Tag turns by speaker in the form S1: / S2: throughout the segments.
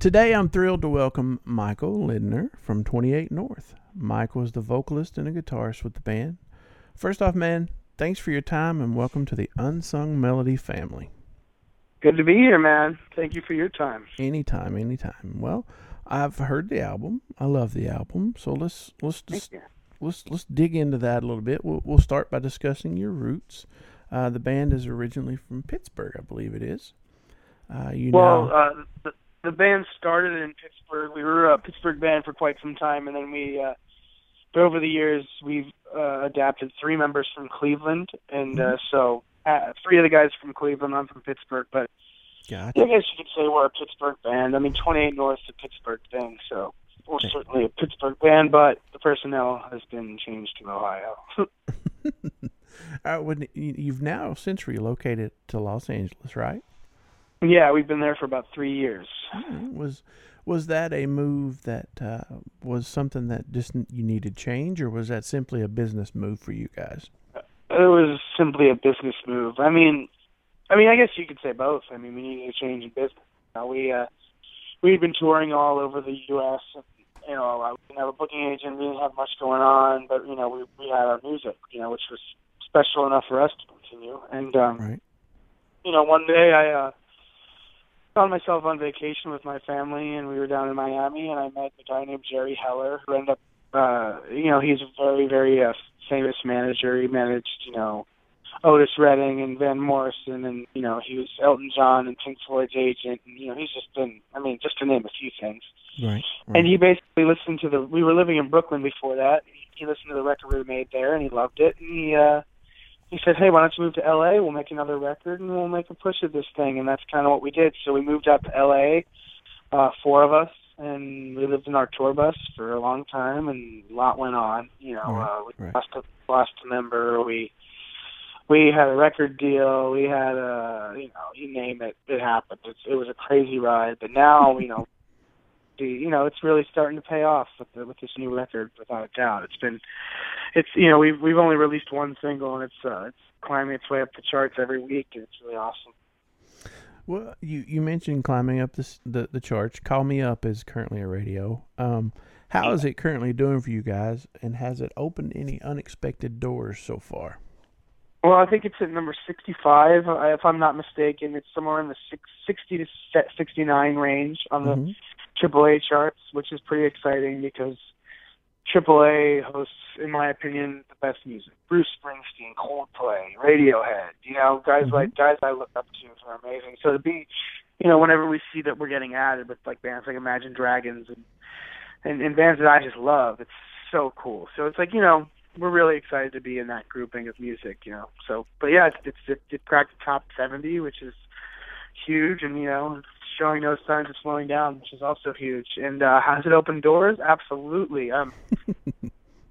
S1: Today, I'm thrilled to welcome Michael Lindner from 28 North. Michael is the vocalist and a guitarist with the band. First off, man, thanks for your time and welcome to the Unsung Melody family.
S2: Good to be here, man. Thank you for your time.
S1: Anytime, anytime. Well, I've heard the album. I love the album. So let's let's just, let's let's dig into that a little bit. We'll we'll start by discussing your roots. Uh, the band is originally from Pittsburgh, I believe it is. Uh, you
S2: well,
S1: now...
S2: uh, the, the band started in Pittsburgh. We were a Pittsburgh band for quite some time, and then we, uh, but over the years, we've uh, adapted three members from Cleveland, and uh, mm-hmm. so uh, three of the guys from Cleveland. I'm from Pittsburgh, but
S1: gotcha.
S2: I guess you could say we're a Pittsburgh band. I mean, 28 North is a Pittsburgh thing, so we're certainly a Pittsburgh band, but the personnel has been changed to Ohio.
S1: uh, when you've now since relocated to Los Angeles, right?
S2: Yeah, we've been there for about three years.
S1: Was was that a move that uh, was something that just you needed change, or was that simply a business move for you guys?
S2: It was simply a business move. I mean, I mean, I guess you could say both. I mean, we needed a change in business. Know, we uh, we'd been touring all over the U.S. And, you know, I didn't have a booking agent. We didn't have much going on, but you know, we we had our music. You know, which was special enough for us to continue. And um,
S1: right.
S2: you know, one day I. uh found myself on vacation with my family, and we were down in Miami, and I met a guy named Jerry Heller, who ended up, uh, you know, he's a very, very uh, famous manager. He managed, you know, Otis Redding and Van Morrison, and you know, he was Elton John and Pink Floyd's agent, and you know, he's just been, I mean, just to name a few things.
S1: Right. right.
S2: And he basically listened to the. We were living in Brooklyn before that. He listened to the record we made there, and he loved it. And he uh, he said, "Hey, why don't you move to LA? We'll make another record and we'll make a push of this thing." And that's kind of what we did. So we moved out to LA, uh, four of us, and we lived in our tour bus for a long time, and a lot went on. You know,
S1: right,
S2: uh, we
S1: right.
S2: lost a lost a member. We we had a record deal. We had a you know you name it, it happened. It's, it was a crazy ride. But now you know you know it's really starting to pay off with the, with this new record without a doubt. It's been it's you know we've we've only released one single and it's uh, it's climbing its way up the charts every week and it's really awesome.
S1: Well, you you mentioned climbing up this, the the charts. Call Me Up is currently a radio. Um, how is it currently doing for you guys, and has it opened any unexpected doors so far?
S2: Well, I think it's at number 65, if I'm not mistaken. It's somewhere in the 60 to 69 range on the mm-hmm. AAA charts, which is pretty exciting because AAA hosts, in my opinion, the best music. Bruce Springsteen, Coldplay, Radiohead, you know, guys mm-hmm. like guys I look up to are amazing. So to be, you know, whenever we see that we're getting added with like bands like Imagine Dragons and and, and bands that I just love, it's so cool. So it's like you know, we're really excited to be in that grouping of music, you know. So, but yeah, it's, it's it, it cracked the top 70, which is huge, and you know, showing no signs of slowing down, which is also huge. And uh, has it opened doors? Absolutely. Um,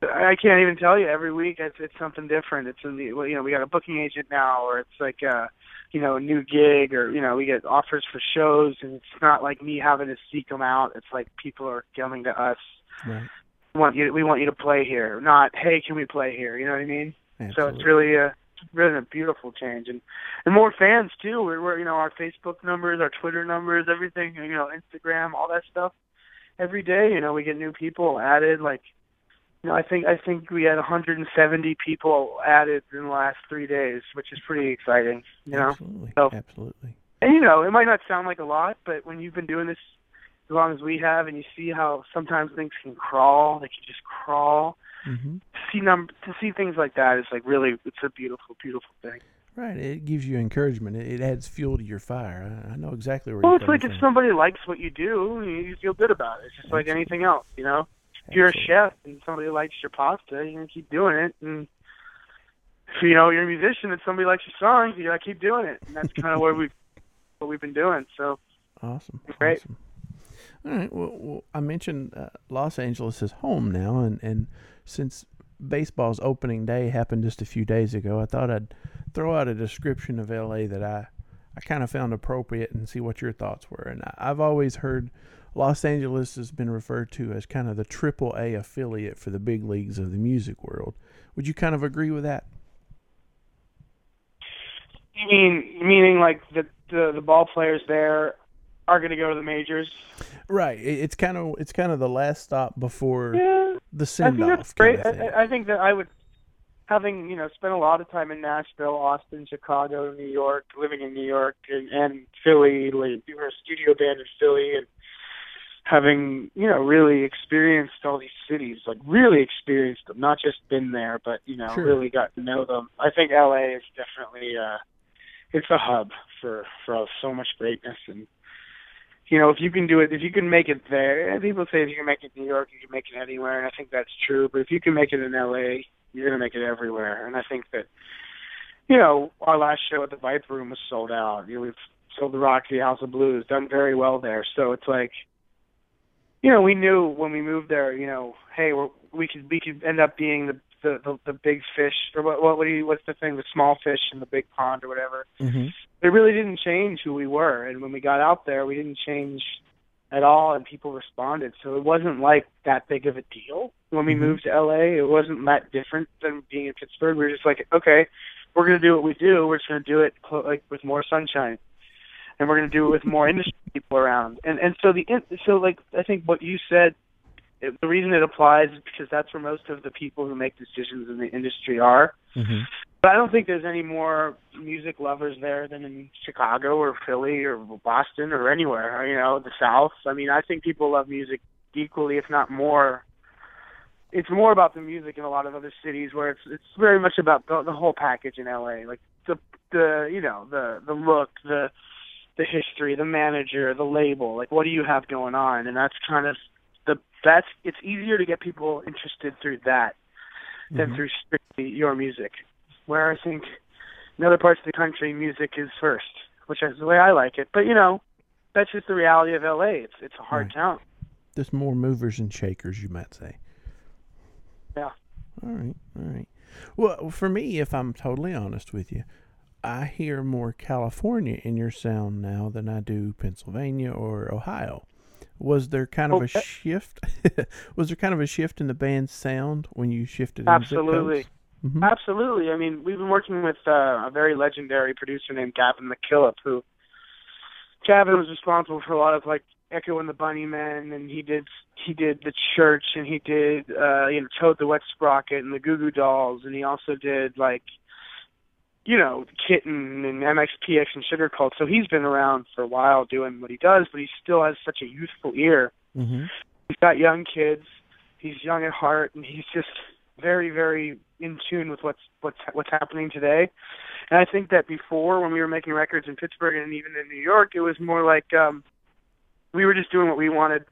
S2: I can't even tell you. Every week, it's, it's something different. It's in the you know we got a booking agent now, or it's like a you know a new gig, or you know we get offers for shows, and it's not like me having to seek them out. It's like people are coming to us.
S1: Right.
S2: We want you. We want you to play here. Not hey, can we play here? You know what I mean?
S1: Absolutely.
S2: So it's really a really a beautiful change. And and more fans too. We're, we're you know our facebook numbers our twitter numbers everything you know instagram all that stuff. Every day you know we get new people added. Like you know i think i think we had 170 people added in the last three days which is pretty exciting you know?
S1: Absolutely.
S2: So,
S1: absolutely.
S2: and you know it might not sound like a lot but when you've been doing this as long as we have and you see how sometimes things can crawl they can just crawl
S1: Mm-hmm.
S2: see num to see things like that is like really it's a beautiful, beautiful thing.
S1: Right. It gives you encouragement. It, it adds fuel to your fire. I, I know exactly where.
S2: Well, it's like
S1: from.
S2: if somebody likes what you do, you feel good about it. It's just
S1: Absolutely.
S2: like anything else, you know. If you're a chef and somebody likes your pasta, you're gonna keep doing it. And if you know you're a musician and somebody likes your songs, you gotta keep doing it. And that's kind of what we've what we've been doing. So
S1: awesome.
S2: Great.
S1: Awesome. All right. Well, well I mentioned uh, Los Angeles is home now, and and since baseball's opening day happened just a few days ago, I thought I'd throw out a description of LA that I I kind of found appropriate and see what your thoughts were. And I've always heard Los Angeles has been referred to as kind of the triple A affiliate for the big leagues of the music world. Would you kind of agree with that?
S2: You mean meaning like the the, the ball players there are going to go to the majors.
S1: Right. It's kind of it's kind of the last stop before
S2: yeah,
S1: the send off.
S2: I think that's great. I, I think that I would, having you know spent a lot of time in Nashville, Austin, Chicago, New York, living in New York and, and Philly, like we were a studio band in Philly, and having you know really experienced all these cities, like really experienced them, not just been there, but you know
S1: Sure.
S2: really got to know them. I think LA is definitely uh, it's a hub for for so much greatness and. You know, if you can do it, if you can make it there, people say if you can make it in New York, you can make it anywhere, and I think that's true. But if you can make it in LA, you're gonna make it everywhere. And I think that, you know, our last show at the Viper Room was sold out. You know, we've sold the Roxy House of Blues, done very well there. So it's like, you know, we knew when we moved there, you know, hey, we're, we could we could end up being the the the, the big fish or what what what do you, what's the thing the small fish in the big pond or whatever.
S1: hmm
S2: It really didn't change who we were, and when we got out there, we didn't change at all, and people responded. So it wasn't like that big of a deal when we
S1: Mhm.
S2: moved to LA. It wasn't that different than being in Pittsburgh. We were just like, okay, we're gonna do what we do. We're just gonna do it clo- like with more sunshine, and we're gonna do it with more industry people around. And and so the in- so like I think what you said, it, the reason it applies is because that's where most of the people who make decisions in the industry are.
S1: hmm
S2: But I don't think there's any more music lovers there than in Chicago or Philly or Boston or anywhere, you know, the South. I mean, I think people love music equally, if not more. It's more about the music in a lot of other cities where it's it's very much about the, the whole package in LA, like the the you know the the look, the the history, the manager, the label. Like, what do you have going on? And that's kind of that's it's easier to get people interested through that than
S1: Mhm.
S2: through strictly your music. Where I think in other parts of the country, music is first, which is the way I like it. But you know, that's just the reality of LA. It's it's a hard
S1: Right.
S2: town.
S1: There's more movers and shakers, you might say.
S2: Yeah.
S1: All right. All right. Well, for me, if I'm totally honest with you, I hear more California in your sound now than I do Pennsylvania or Ohio. Was there kind of a shift? was there kind of a shift in the band's sound when you shifted? into
S2: Absolutely.
S1: Mhm.
S2: Absolutely. I mean, we've been working with uh, a very legendary producer named Gavin MacKillop, who Gavin was responsible for a lot of like Echo and the Bunnymen, and he did he did the Church, and he did uh, you know Toad the Wet Sprocket and the Goo Goo Dolls, and he also did like you know Kitten and MXPX and Sugarcult. So he's been around for a while doing what he does, but he still has such a youthful ear
S1: Mhm.
S2: he's got young kids. He's young at heart, and he's just very, very in tune with what's what's what's happening today. And I think that before, when we were making records in Pittsburgh and even in New York, it was more like um, we were just doing what we wanted,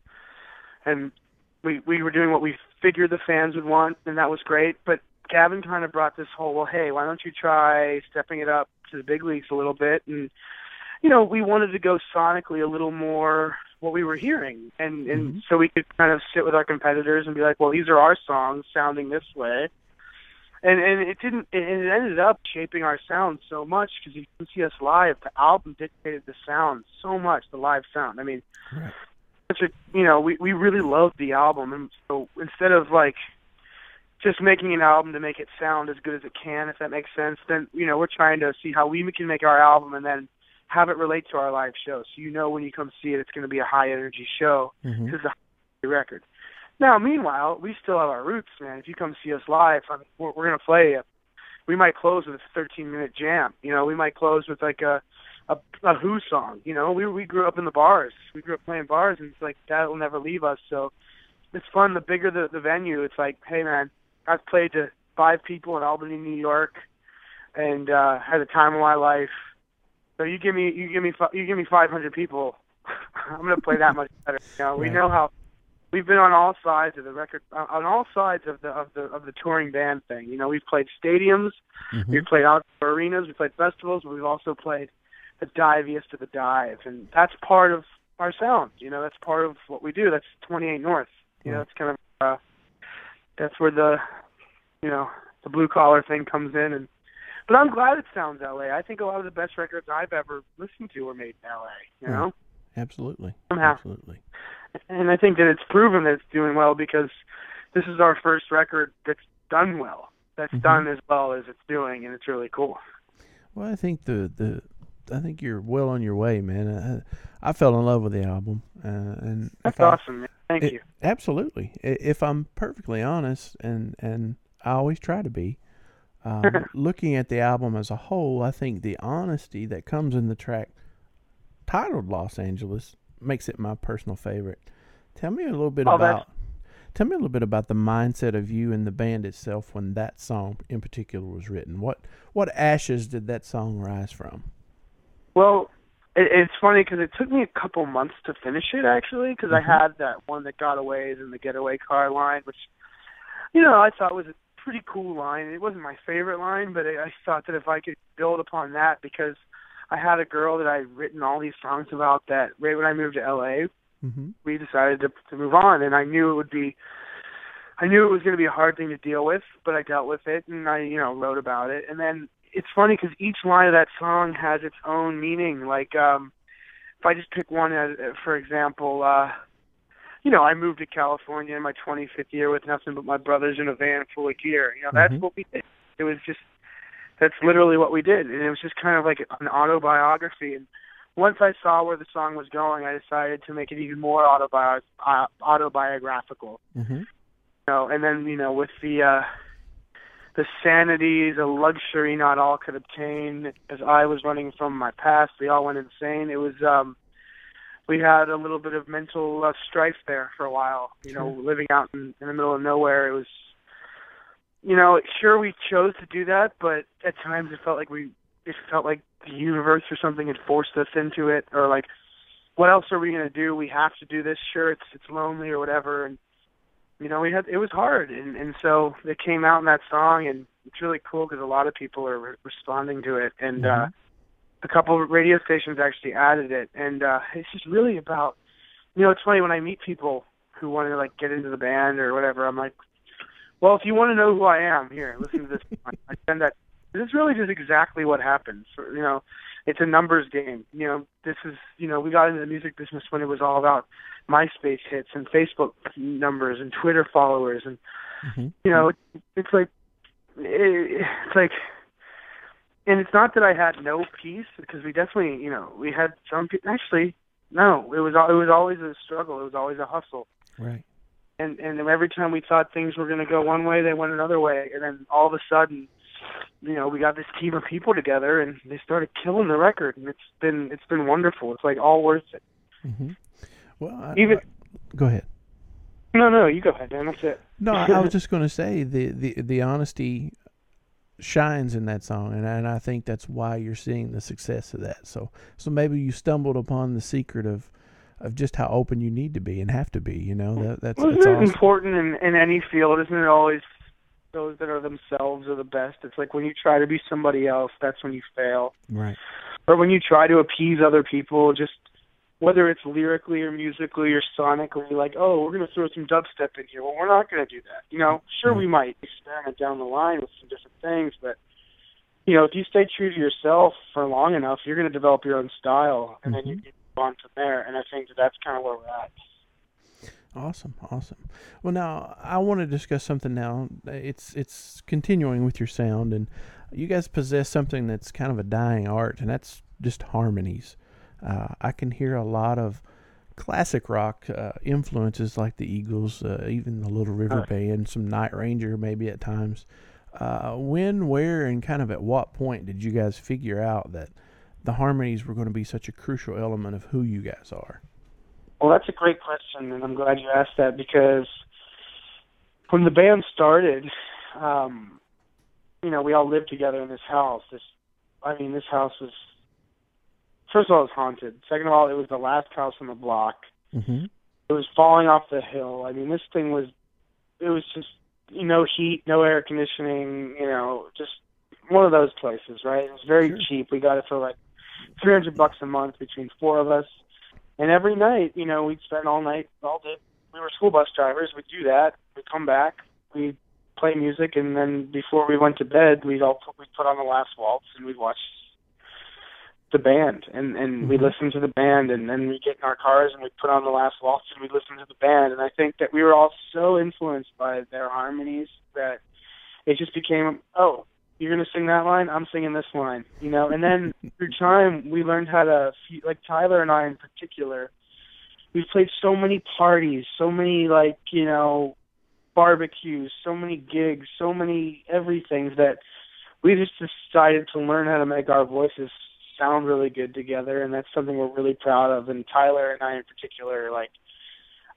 S2: and we we were doing what we figured the fans would want, and that was great. But Gavin kind of brought this whole, well, hey, why don't you try stepping it up to the big leagues a little bit? And you know, we wanted to go sonically a little more what we were hearing, and and
S1: Mhm.
S2: so we could kind of sit with our competitors and be like, well, these are our songs sounding this way. And and it didn't. It, it ended up shaping our sound so much because you can see us live. The album dictated the sound so much. The live sound. I mean,
S1: Right.
S2: such a you know we we really loved the album and so instead of like just making an album to make it sound as good as it can if that makes sense then you know we're trying to see how we can make our album and then have it relate to our live show so you know when you come see it it's going to be a high energy show
S1: mm-hmm.
S2: this is a high record now meanwhile we still have our roots man if you come see us live I mean, we're, we're going to play a, we might close with a 13 minute jam you know we might close with like a a, a Who song. You know, we we grew up in the bars. We grew up playing bars, and it's like that will never leave us. So it's fun. The bigger the the venue, it's like, hey man, I've played to five people in Albany, New York, and uh, had the time of my life. So you give me you give me you give me 500 people, I'm gonna play that much better. You know, we know how. We've been on all sides of the record, uh, on all sides of the of the of the touring band thing. You know, we've played stadiums,
S1: Mhm.
S2: We've played outdoor arenas, we've played festivals, but we've also played the diviest of the dive, and that's part of our sound. You know, that's part of what we do. That's 28 North. You know, it's kind of uh, that's where the you know the blue collar thing comes in, and but I'm glad it sounds LA. I think a lot of the best records I've ever listened to were made in LA. You
S1: Right.
S2: know,
S1: Absolutely.
S2: Somehow.
S1: Absolutely.
S2: and I think that it's proven that it's doing well because this is our first record that's done well. That's
S1: Mhm.
S2: done as well as it's doing, and it's really cool.
S1: Well, I think the the I think you're well on your way, man. Uh, I fell in love with the album, uh, and
S2: that's awesome. Man. Thank
S1: it,
S2: you.
S1: Absolutely. If I'm perfectly honest, and and I always try to be, um, looking at the album as a whole, I think the honesty that comes in the track titled "Los Angeles" makes it my personal favorite. Tell me a little bit
S2: oh,
S1: about. Tell me a little bit about the mindset of you and the band itself when that song in particular was written. What what ashes did that song rise from?
S2: Well, it, it's funny because it took me a couple months to finish it actually because mm-hmm. I had that one that got away in the getaway car line, which you know I thought was a pretty cool line. It wasn't my favorite line, but I, I thought that if I could build upon that because I had a girl that I'd written all these songs about that right when I moved to LA mm-hmm. we decided to to move on, and I knew it would be. I knew it was going to be a hard thing to deal with, but I dealt with it, and I, you know, wrote about it. And then it's funny because each line of that song has its own meaning. Like, um, if I just pick one as, for example, uh, you know, I moved to California in my 25th year with nothing but my brothers in a van full of gear. You know, that's mm-hmm. what we did. It was just, that's literally what we did, and it was just kind of like an autobiography. And once I saw where the song was going, I decided to make it even more autobi- uh, autobiographical. Mm-hmm. You know, and then you know with the uh, the sanity, the luxury not all could obtain. As I was running from my past, we all went insane. It was um, we had a little bit of mental uh, strife there for a while. You sure. know, living out in, in the middle of nowhere, it was. You know, sure we chose to do that, but at times it felt like we it felt like the universe or something had forced us into it, or like, what else are we gonna do? We have to do this. Sure, it's it's lonely or whatever, and you know we had it was hard, and and so it came out in that song, and it's really cool because a lot of people are re- responding to it, and mm-hmm. uh, a couple of radio stations actually added it, and uh, it's just really about, you know, it's funny when I meet people who want to like get into the band or whatever, I'm like, well, if you want to know who I am, here, listen to this. I send that this is really just exactly what happens. You know, it's a numbers game. You know, this is you know we got into the music business when it was all about MySpace hits and Facebook numbers and Twitter followers and mm-hmm. you know it's like it's like and it's not that I had no peace because we definitely you know we had some actually no it was it was always a struggle it was always a hustle
S1: right
S2: and and every time we thought things were going to go one way they went another way and then all of a sudden you know, we got this team of people together, and they started killing the record, and it's been it's been wonderful. It's like all worth it.
S1: Mm-hmm. Well, I,
S2: even
S1: I, go ahead.
S2: No, no, you go ahead, man. That's it.
S1: No, I was just going to say the, the the honesty shines in that song, and and I think that's why you're seeing the success of that. So so maybe you stumbled upon the secret of of just how open you need to be and have to be. You know that that's,
S2: well,
S1: that's awesome.
S2: important in in any field, isn't it? Always those that are themselves are the best. It's like when you try to be somebody else, that's when you fail.
S1: Right.
S2: Or when you try to appease other people, just whether it's lyrically or musically or sonically, like, oh, we're going to throw some dubstep in here. Well, we're not going to do that. You know, sure, we might experiment down the line with some different things, but you know, if you stay true to yourself for long enough, you're going to develop your own style, and mm-hmm. then you can move on from there. And I think that that's kind of where we're at.
S1: Awesome, awesome. Well, now I want to discuss something. Now it's it's continuing with your sound, and you guys possess something that's kind of a dying art, and that's just harmonies. Uh, I can hear a lot of classic rock uh, influences, like the Eagles, uh, even the Little River Band, some Night Ranger, maybe at times. Uh, when, where, and kind of at what point did you guys figure out that the harmonies were going to be such a crucial element of who you guys are?
S2: Well, that's a great question, and I'm glad you asked that because when the band started, um, you know, we all lived together in this house. This, I mean, this house was first of all, it was haunted. Second of all, it was the last house on the block. Mm-hmm. It was falling off the hill. I mean, this thing was, it was just you know heat, no air conditioning. You know, just one of those places, right? It was very sure. cheap. We got it for like three hundred bucks a month between four of us. And every night, you know, we'd spend all night, all day. We were school bus drivers. We'd do that. We'd come back. We'd play music, and then before we went to bed, we'd all put, we'd put on the last waltz and we'd watch the band, and and mm-hmm. we'd listen to the band, and then we'd get in our cars and we'd put on the last waltz and we'd listen to the band. And I think that we were all so influenced by their harmonies that it just became, oh, you're gonna sing that line. I'm singing this line. You know, and then through time we learned how to like Tyler and I in particular. We've played so many parties, so many like you know barbecues, so many gigs, so many everything's that we just decided to learn how to make our voices sound really good together, and that's something we're really proud of. And Tyler and I in particular, like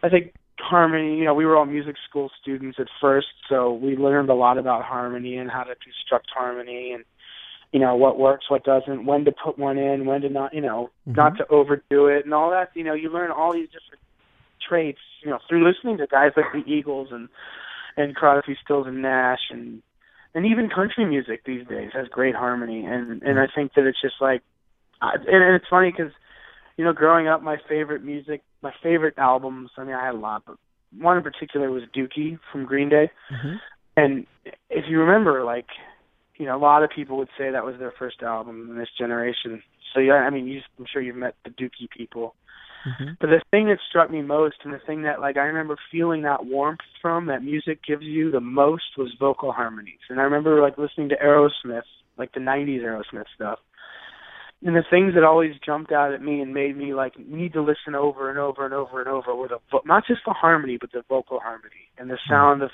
S2: I think harmony you know we were all music school students at first so we learned a lot about harmony and how to construct harmony and you know what works what doesn't when to put one in when to not you know mm-hmm. not to overdo it and all that you know you learn all these different traits you know through listening to guys like the eagles and and crosby stills and nash and and even country music these days has great harmony and and i think that it's just like and, and it's funny because you know, growing up, my favorite music, my favorite albums. I mean, I had a lot, but one in particular was Dookie from Green Day. Mm-hmm. And if you remember, like, you know, a lot of people would say that was their first album in this generation. So yeah, I mean, you, I'm sure you've met the Dookie people. Mm-hmm. But the thing that struck me most, and the thing that like I remember feeling that warmth from, that music gives you the most, was vocal harmonies. And I remember like listening to Aerosmith, like the '90s Aerosmith stuff, and the things that always jumped out at me and made me like need to listen over and over and over and over were the vo- not just the harmony but the vocal harmony and the mm-hmm. sound of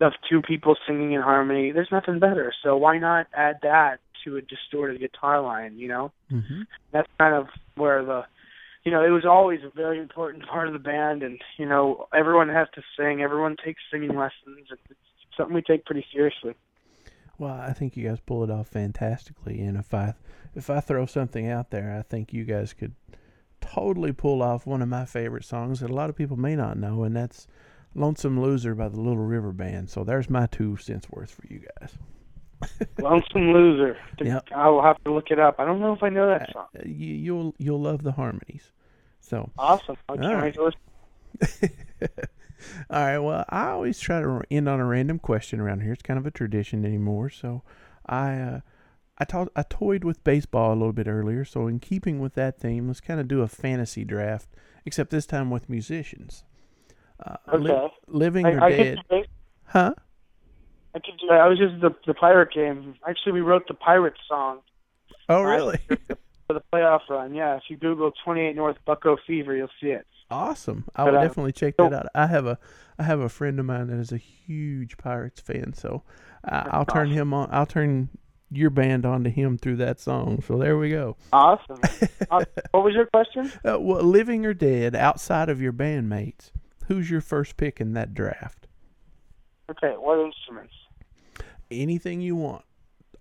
S2: of two people singing in harmony there's nothing better so why not add that to a distorted guitar line you know mm-hmm. that's kind of where the you know it was always a very important part of the band and you know everyone has to sing everyone takes singing lessons and it's something we take pretty seriously
S1: well, I think you guys pull it off fantastically, and if I if I throw something out there, I think you guys could totally pull off one of my favorite songs that a lot of people may not know, and that's "Lonesome Loser" by the Little River Band. So there's my two cents worth for you guys.
S2: Lonesome Loser. Yep. I will have to look it up. I don't know if I know that song. Uh,
S1: you, you'll you'll love the harmonies. So
S2: awesome. I'll try right.
S1: All right. Well, I always try to end on a random question around here. It's kind of a tradition anymore. So I uh, I taught I toyed with baseball a little bit earlier. So in keeping with that theme, let's kind of do a fantasy draft, except this time with musicians.
S2: Uh, okay. Li-
S1: living I, or I dead? Huh?
S2: I could do. I was just the the pirate game. Actually, we wrote the pirate song.
S1: Oh, really?
S2: for the playoff run, yeah. If you Google 28 North Bucco Fever, you'll see it.
S1: Awesome. I will uh, definitely check that out. I have a I have a friend of mine that is a huge Pirates fan, so uh, I'll turn him on. I'll turn your band on to him through that song. So there we go.
S2: Awesome. uh, what was your question?
S1: Uh, well, living or dead, outside of your bandmates, who's your first pick in that draft?
S2: Okay, what instruments?
S1: Anything you want.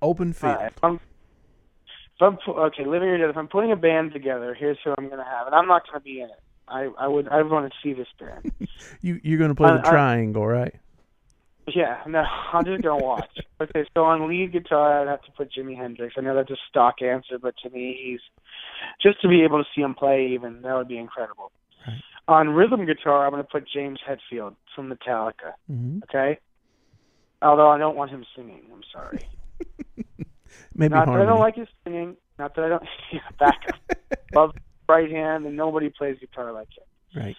S1: Open field. Right,
S2: if I'm, if I'm, okay, living or dead. If I'm putting a band together, here's who I'm going to have, and I'm not going to be in it. I I would I want to see this band.
S1: you you're going to play the triangle, right?
S2: Yeah, no, I'm just gonna watch. okay, so on lead guitar, I'd have to put Jimi Hendrix. I know that's a stock answer, but to me, he's just to be able to see him play, even that would be incredible. Right. On rhythm guitar, I'm gonna put James Hetfield from Metallica. Mm-hmm. Okay, although I don't want him singing. I'm sorry.
S1: Maybe
S2: not
S1: harmony.
S2: that I don't like his singing. Not that I don't. Yeah, back up. Love right hand, and nobody plays guitar like him.
S1: Right.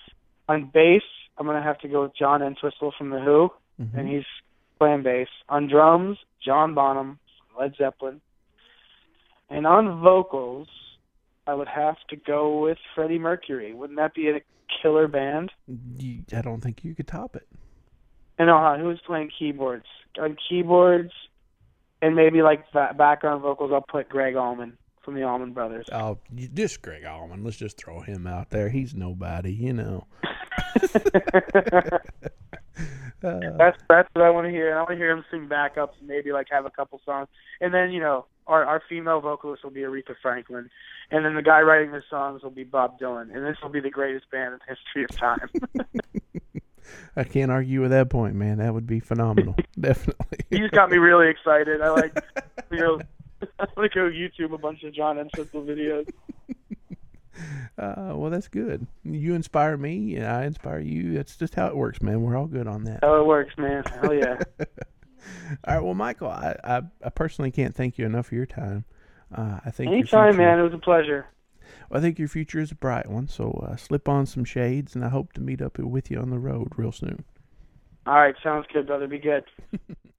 S2: On bass, I'm gonna have to go with John Entwistle from The Who, mm-hmm. and he's playing bass. On drums, John Bonham, from Led Zeppelin. And on vocals, I would have to go with Freddie Mercury. Wouldn't that be a killer band?
S1: I don't think you could top it.
S2: And uh, who's playing keyboards? On keyboards, and maybe like background vocals, I'll put Gregg Allman from the Allman Brothers.
S1: Oh, just Gregg Allman. Let's just throw him out there. He's nobody, you know.
S2: Uh, that's that's what I want to hear. I want to hear him sing backups and maybe like have a couple songs. And then you know our our female vocalist will be Aretha Franklin, and then the guy writing the songs will be Bob Dylan, and this will be the greatest band in the history of time.
S1: I can't argue with that point, man. That would be phenomenal. Definitely.
S2: You just got me really excited. I like you know I'm gonna go YouTube a bunch of John Entwistle videos.
S1: Uh, well, that's good. You inspire me, and I inspire you. That's just how it works, man. We're all good on that.
S2: How it works, man. Hell yeah.
S1: all right. Well, Michael, I, I, I, personally can't thank you enough for your time. Uh, I think
S2: anytime, man. It was a pleasure.
S1: Well, I think your future is a bright one. So uh, slip on some shades, and I hope to meet up with you on the road real soon.
S2: All right. Sounds good, brother. Be good.